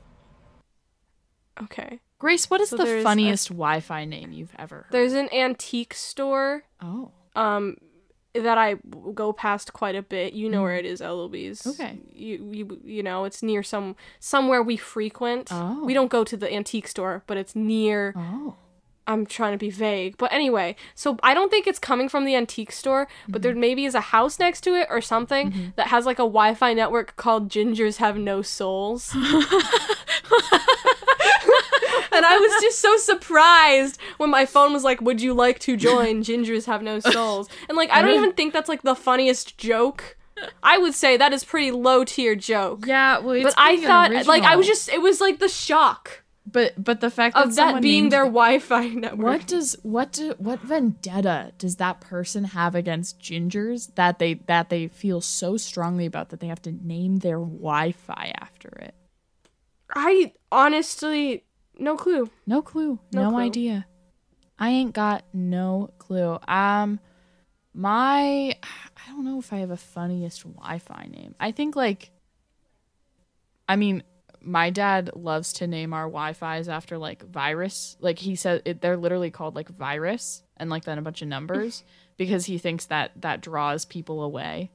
Okay. Grace, what is So the there's a- funniest Wi-Fi name you've ever heard? There's an antique store oh, um that I go past quite a bit. You know where it is, Eloise. Mm. Okay. You you you know it's near some somewhere we frequent. Oh. We don't go to the antique store, but it's near. oh, I'm trying to be vague, but anyway. So I don't think it's coming from the antique store, but there Mm-hmm. maybe is a house next to it or something that has like a Wi-Fi network called Gingers Have No Souls. and I was just so surprised when my phone was like, "Would you like to join Gingers Have No Souls?" And like, I don't even think that's like the funniest joke. I would say that is pretty low tier joke. yeah. Well, But I thought, like, I was just, it was like the shock but but the fact that of that being their the- Wi-Fi network. What does what do, what vendetta does that person have against gingers that they that they feel so strongly about that they have to name their Wi-Fi after it? I honestly No clue. No clue. No No, clue. idea. I ain't got no clue. Um my I don't know if I have a funniest Wi-Fi name. I think like I mean, my dad loves to name our Wi-Fi's after like virus. Like he said it, they're literally called like virus and like then a bunch of numbers because he thinks that that draws people away.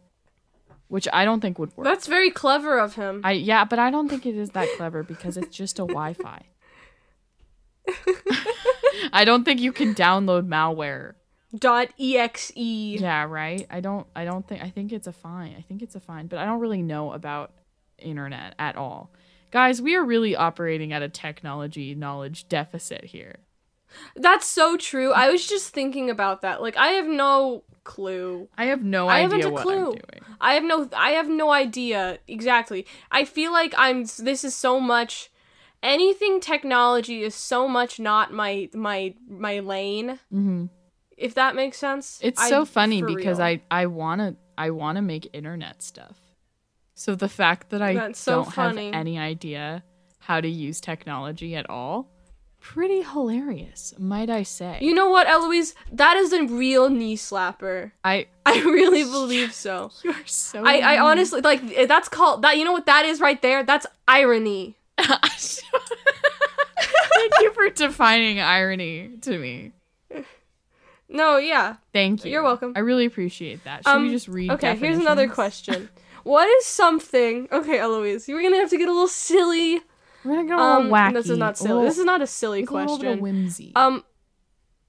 Which I don't think would work. That's very clever of him. I yeah, but I don't think it is that clever because it's just a Wi-Fi. I don't think you can download malware. Dot exe. Yeah, right. I don't. I don't think. I think it's a fine. I think it's a fine, but I don't really know about internet at all. Guys, we are really operating at a technology knowledge deficit here. That's so true. I was just thinking about that. Like I have no clue. I have no I haven't idea a what clue. I'm doing. I have no I have no idea exactly. I feel like I'm this is so much anything technology is so much not my my my lane. hmm If that makes sense. It's I- so funny because real. I I wanna I wanna make internet stuff. So the fact that I That's so don't funny. have any idea how to use technology at all, pretty hilarious, might I say. You know what, Eloise? That is a real knee slapper. I I really believe so. you are so I, I honestly like that's called that you know what that is right there? That's irony. Thank you for defining irony to me. No, yeah. Thank you. You're welcome. I really appreciate that. Should Um, we just read Okay, here's another question. What is something? Okay, Eloise, you're gonna have to get a little silly. We're gonna go a Um, little wacky. this is not a silly. little- this is not a silly with a little question. whimsy. Um,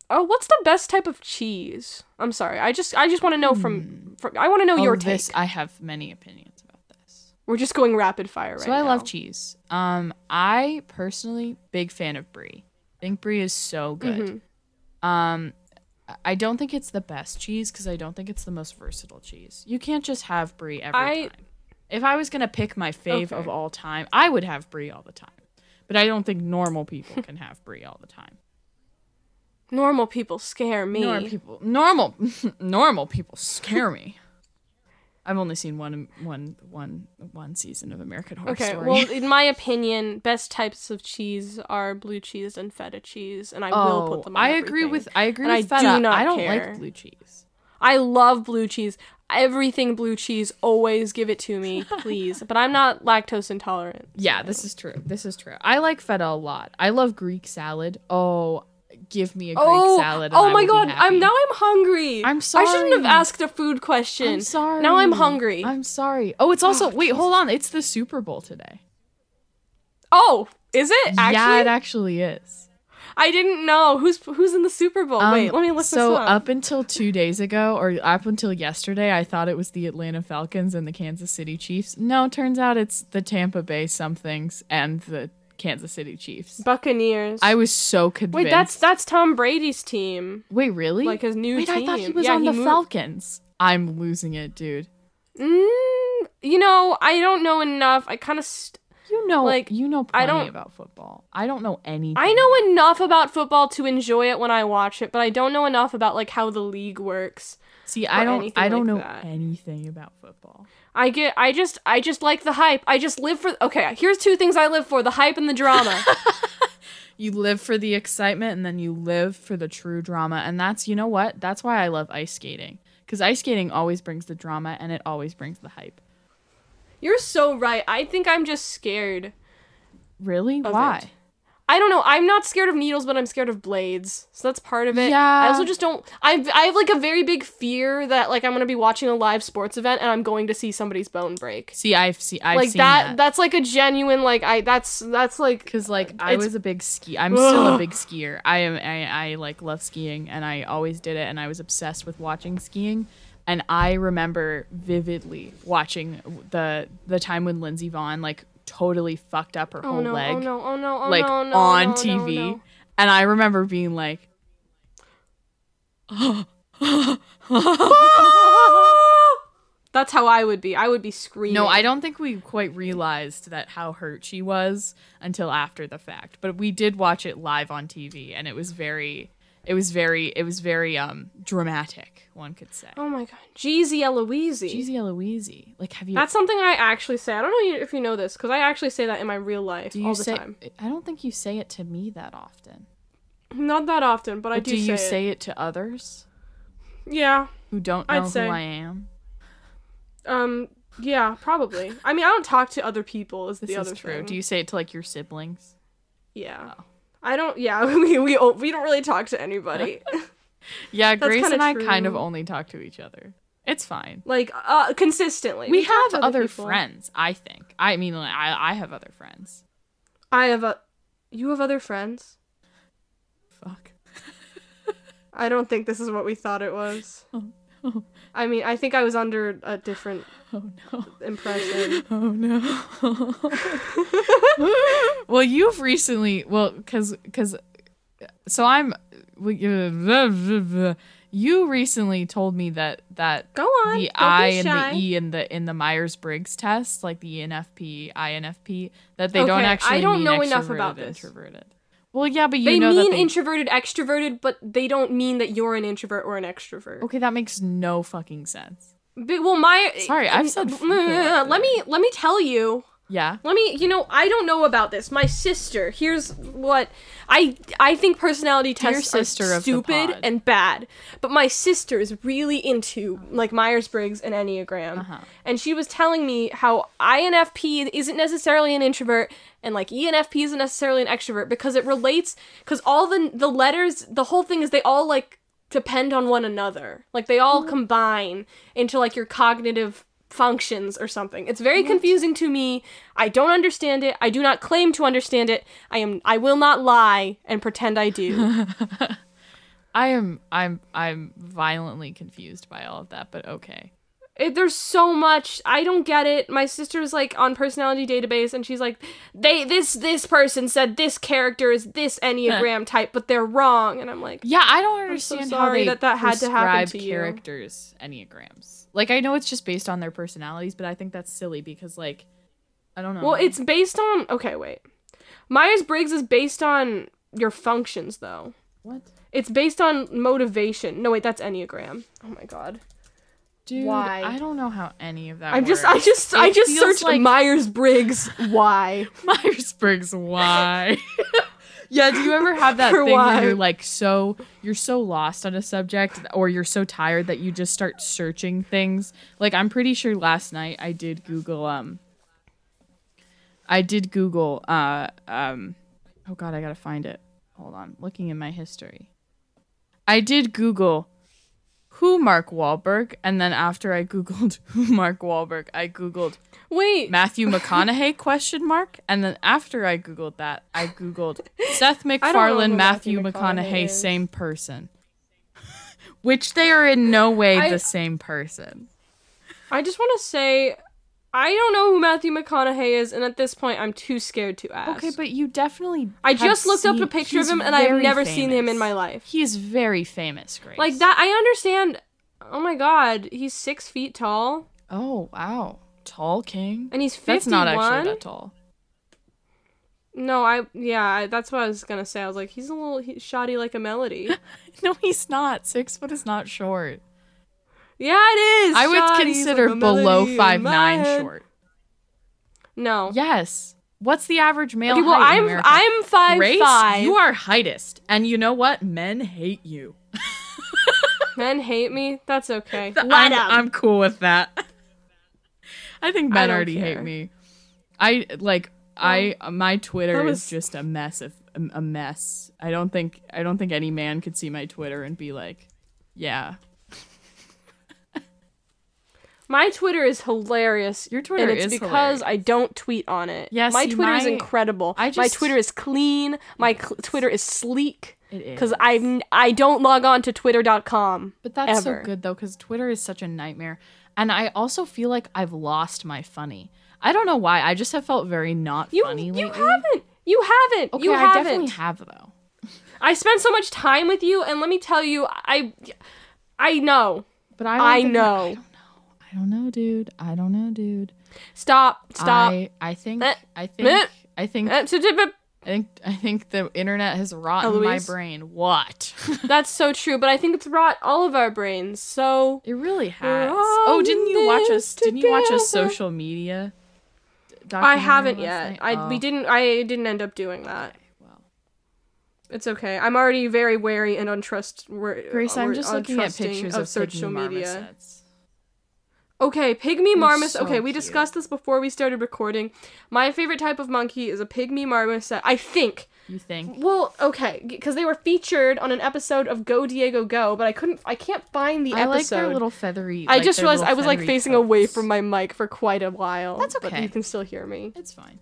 oh, what's the best type of cheese? I'm sorry. I just, I just want to know from, from. I want to know Hmm. Oh, your take. this I have many opinions about this. We're just going rapid fire right so I now. love cheese. Um, I personally big fan of brie. think brie is so good. Mm-hmm. Um, I don't think it's the best cheese because I don't think it's the most versatile cheese. You can't just have brie every I- time. If I was gonna pick my fave of all time, I would have brie all the time. But I don't think normal people can have brie all the time. Normal people scare me. Normal people, normal, normal people scare me. I've only seen one, one, one, one season of American Horror Okay, Story. well, in my opinion, best types of cheese are blue cheese and feta cheese, and I will put oh, them. On Oh, I agree everything. with I agree And I with do feta. not I don't care. like blue cheese. I love blue cheese. Everything blue cheese, always give it to me, please. but I'm not lactose intolerant. Yeah, this is true. This is true. I like feta a lot. I love Greek salad. Oh, give me a Greek Oh, salad. and oh my god! I'm now I'm hungry. I'm sorry. I shouldn't have asked a food question. I'm sorry. Now I'm hungry. I'm sorry. Oh, it's also wait. Hold on. It's the Super Bowl today. oh, is it actually? yeah, it actually is. I didn't know who's who's in the Super Bowl. Wait, Um, let me look so up until two days ago, or up until yesterday, I thought it was the Atlanta Falcons and the Kansas City Chiefs. No, turns out it's the Tampa Bay somethings and the Kansas City Chiefs. Buccaneers. I was so convinced. Wait, that's that's Tom Brady's team. wait, really? like his new Wait, I thought he was Yeah, on he the moved- Falcons. I'm losing it, dude. Mm, you know, I don't know enough. I kind of. St- You know, Like, you know I don't- about football. I don't know anything. I know enough about football to enjoy it when I watch it, but I don't know enough about like how the league works. See, I don't. I don't like know that. anything about football. I get I just I just like the hype. I just live for Okay, here's two things I live for, the hype and the drama. You live for the excitement, and then you live for the true drama, and that's you know what? That's why I love ice skating because ice skating always brings the drama, and it always brings the hype. You're so right. I think I'm just scared. Really? Why? it. I don't know. I'm not scared of needles, but I'm scared of blades. So that's part of it. Yeah. I also just don't. I I have like a very big fear that like I'm gonna be watching a live sports event and I'm going to see somebody's bone break. See, I've seen. I've like seen that, that. That's like a genuine like I. That's that's like. Because like I was a big ski. I'm still a big skier. I am. I, I like love skiing, and I always did it. And I was obsessed with watching skiing. And I remember vividly watching the the time when Lindsey Vonn like totally fucked up her Oh whole no! Oh, leg, Oh no! Oh no! Oh like no! No! on TV. And I remember being like, That's how I would be. I would be screaming. no, I don't think we quite realized that how hurt she was until after the fact. But we did watch it live on TV, and it was very, It was very it was very um dramatic, one could say. Oh my god. Jeezy Eloise. Jeezy Eloise. Like have you That's something I actually say. I don't know if you know this, because I actually say that in my real life do you all the say time. I don't think you say it to me that often. Not that often, but I But do, do you say, say it to others. Yeah. who don't I'd know say. who I am? Um. Yeah. Probably. I mean, I don't talk to other people. Is This the is other true. thing. Do you say it to like your siblings? Yeah. Oh. I don't. Yeah. We we we don't really talk to anybody. Yeah, That's Grace and I kind of only talk to each other. It's fine. like uh consistently. We, talk have to other friends, I think. I mean, like, I I have other friends. I have a. You have other friends. Fuck. I don't think this is what we thought it was. Oh, I mean, I think I was under a different oh no. impression. Oh no. well, you've recently, well, cuz cuz so I'm uh, you recently told me that that Go on. the I and the E in the in the Myers Briggs test, like the ENFP, INFP, that they don't Okay, I don't know enough about this. introverted. Well, yeah, but you they know mean that they, introverted, extroverted, but they don't mean that you're an introvert or an extrovert. Okay, that makes no fucking sense. But, well, my Sorry, I've said let me let me tell you. Yeah. Let me, you know, I don't know about this. My sister, here's what I I think personality Dear tests sister are stupid and bad. But my sister is really into like Myers Briggs and Enneagram, Uh-huh. and she was telling me how INFP isn't necessarily an introvert and like ENFP isn't necessarily an extrovert because it relates because all the the letters, the whole thing is they all like depend on one another. Like they all combine into like your cognitive functions or something. It's very confusing to me. I don't understand it. I do not claim to understand it. I am I will not lie and pretend I do. I am I'm I'm violently confused by all of that, but okay. It, there's so much I don't get it. My sister's like on personality database and she's like they this this person said this character is this enneagram type but they're wrong and I'm like Yeah, I don't so understand how sorry they that that had to happen to you. characters enneagrams. Like I know it's just based on their personalities, but I think that's silly because like I don't know. Well, it's based on okay, wait. Myers-Briggs is based on your functions though. what? It's based on motivation. No, wait, that's Enneagram. Oh my god. Dude, Why? I don't know how any of that I just I works. just I It just searched like- Myers Briggs why. Myers Briggs why? yeah, do you ever have that thing why? where you're like so you're so lost on a subject or you're so tired that you just start searching things? Like I'm pretty sure last night I did Google um I did Google uh um oh god, I got to find it. Hold on. Looking in my history. I did Google who Mark Wahlberg? And then after I googled who Mark Wahlberg, I googled Wait. Matthew McConaughey question mark. And then after I googled that I googled Seth MacFarlane Matthew Matthew McConaughey, McConaughey same person. Which they are in no way I- the same person. I just want to say I don't know who Matthew McConaughey is and at this point I'm too scared to ask. okay but you definitely I just looked up a picture of him and I've never seen him in my life. he is very famous Grace Like that I understand Oh my god, he's 6 feet tall oh wow tall king and he's 51. that's not actually that tall No, I yeah, I, that's what I was gonna say. I was like, he's a little he, shoddy like a melody. no he's not six foot is not short yeah, it is. I would shoddy consider like below five nine head. short No. yes what's the average male Okay, well, height in I'm America? I'm five Grace, five. you are heightest, and you know what? Men hate you. Men hate me. That's okay. I'm, Let 'em. I'm cool with that. I think I men don't already hate me. I like I my Twitter that is was- just a mess of a, a mess. I don't think I don't think any man could see my Twitter and be like, yeah, My Twitter is hilarious. Your Twitter and it's is because hilarious. I don't tweet on it. Yeah, my see, Twitter is incredible. I just, my Twitter is clean. My cl- Twitter is sleek. it is. Because I I don't log on to Twitter.com. But that's ever. so good though, because Twitter is such a nightmare. And I also feel like I've lost my funny. I don't know why. I just have felt very not You funny you lately. haven't. You haven't. Okay, you I haven't. definitely have though. I spent so much time with you, and let me tell you, I I know. But I I know. I don't know. I don't know, dude. I don't know, dude. Stop. Stop. I I think I think I think I think I think the internet has rotten my brain. What? That's so true, but I think it's rot all of our brains. So it really has. Oh, didn't you watch us? Didn't you watch together. social media? I haven't yet. night? I we Oh, didn't. I didn't end up doing that. Well, It's okay. I'm already very wary and untrust. Grace, I'm just looking at pictures of, social media. marmosets. Okay, pygmy marmoset. so okay, we cute. discussed this before we started recording. My favorite type of monkey is a pygmy marmoset. I think. You think? Well, okay, because they were featured on an episode of Go Diego Go, but I couldn't. I can't find the I like episode. their little feathery. I like just realized I was like facing away from my mic for quite a while. That's But okay. you can still hear me. It's fine.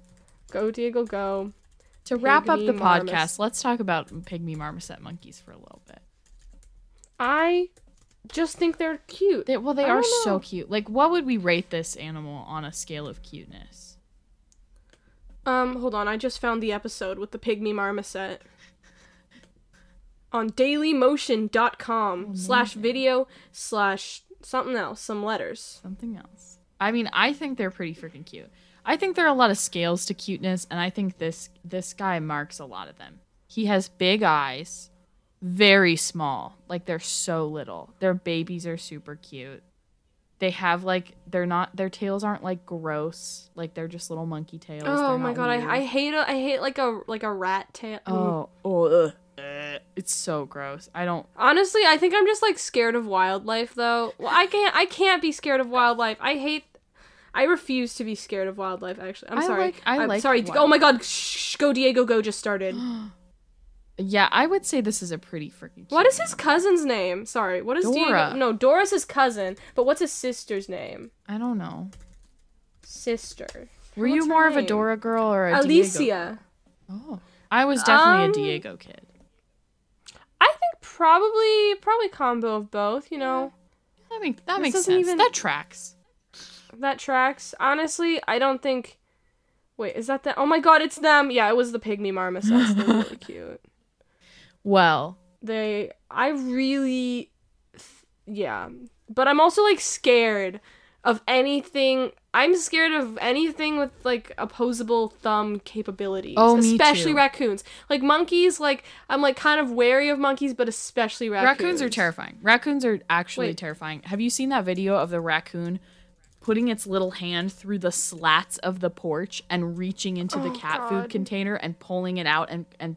Go Diego Go. To wrap up Pygmy the marmos- podcast, let's talk about pygmy marmoset monkeys for a little bit. I just think they're cute. They, well, they I are so cute. Like, what would we rate this animal on a scale of cuteness? Um, hold on. I just found the episode with the pygmy marmoset on dailymotion.com slash video slash something else, some letters. Something else. I mean, I think they're pretty freaking cute. I think there are a lot of scales to cuteness, and I think this this guy marks a lot of them. He has big eyes, very small, like they're so little. Their babies are super cute. They have like they're not their tails aren't like gross, like they're just little monkey tails. Oh my god, weird. I, I hate a, I hate like a like a rat tail. Oh, oh, ugh. Uh, it's so gross. I don't. Honestly, I think I'm just like scared of wildlife though. Well, I can't I can't be scared of wildlife. I hate I refuse to be scared of wildlife actually. I'm I sorry. like- I am like sorry. Oh my god, shh, go Diego go just started. Yeah, I would say this is a pretty freaking. What is his cousin's name? Sorry, what is Dora. Diego? No, Dora's his cousin, but what's his sister's name? I don't know. Sister. Were What's you more of a? Dora girl or a Diego? Alicia. Oh, I was definitely Um, a Diego kid. I think probably probably combo of both, you know. That makes that This makes sense. even- That tracks. That tracks. Honestly, I don't think Wait, is that the Oh my god, it's them. Yeah, it was the pygmy marmosets. They're really cute. Well, They I really yeah. But I'm also like scared of anything I'm scared of anything with like opposable thumb capabilities. Oh, me especially raccoons. Like monkeys, like I'm like kind of wary of monkeys, but especially raccoons. raccoons are terrifying. Raccoons are actually Wait. terrifying. Have you seen that video of the raccoon putting its little hand through the slats of the porch and reaching into the Oh, cat God. food container and pulling it out and and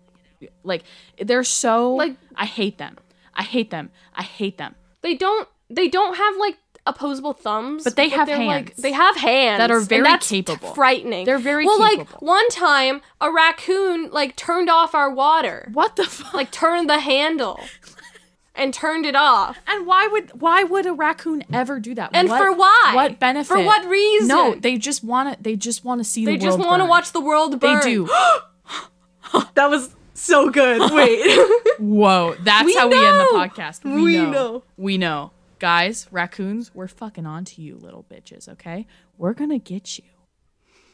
like they're so Like- I hate them. I hate them. I hate them. They don't they don't have like opposable thumbs, But they have they're, Like, hands they have hands that are very that's capable. Frightening. They're very well. Like one time, a raccoon like turned off our water, What the fuck? like turned the handle, and turned it off. And why would why would a raccoon ever do that? And What- for why? What benefit? For what reason? No, they just want to. They just want to see the world. They the just want to watch the world burn. They do. that was so good. Wait. Whoa, that's We how we end the podcast. We, We know. know. We know. Guys, raccoons, we're fucking on to you, little bitches. Okay, we're gonna get you.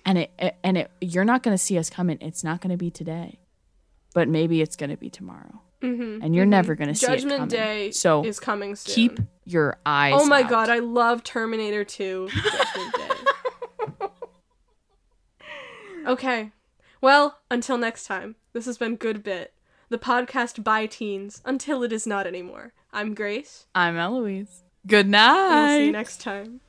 And it, it and it. You're not gonna see us coming. It's not gonna be today, but maybe it's gonna be tomorrow. Mm-hmm, and you're never gonna see it Judgment coming. Day So is coming soon. keep your eyes. Oh my out. god, I love Terminator 2 Judgment Day. okay. Well, until next time. This has been Good Bit, the podcast by teens until it is not anymore. I'm Grace. I'm Eloise. Good and We'll see night. you next time.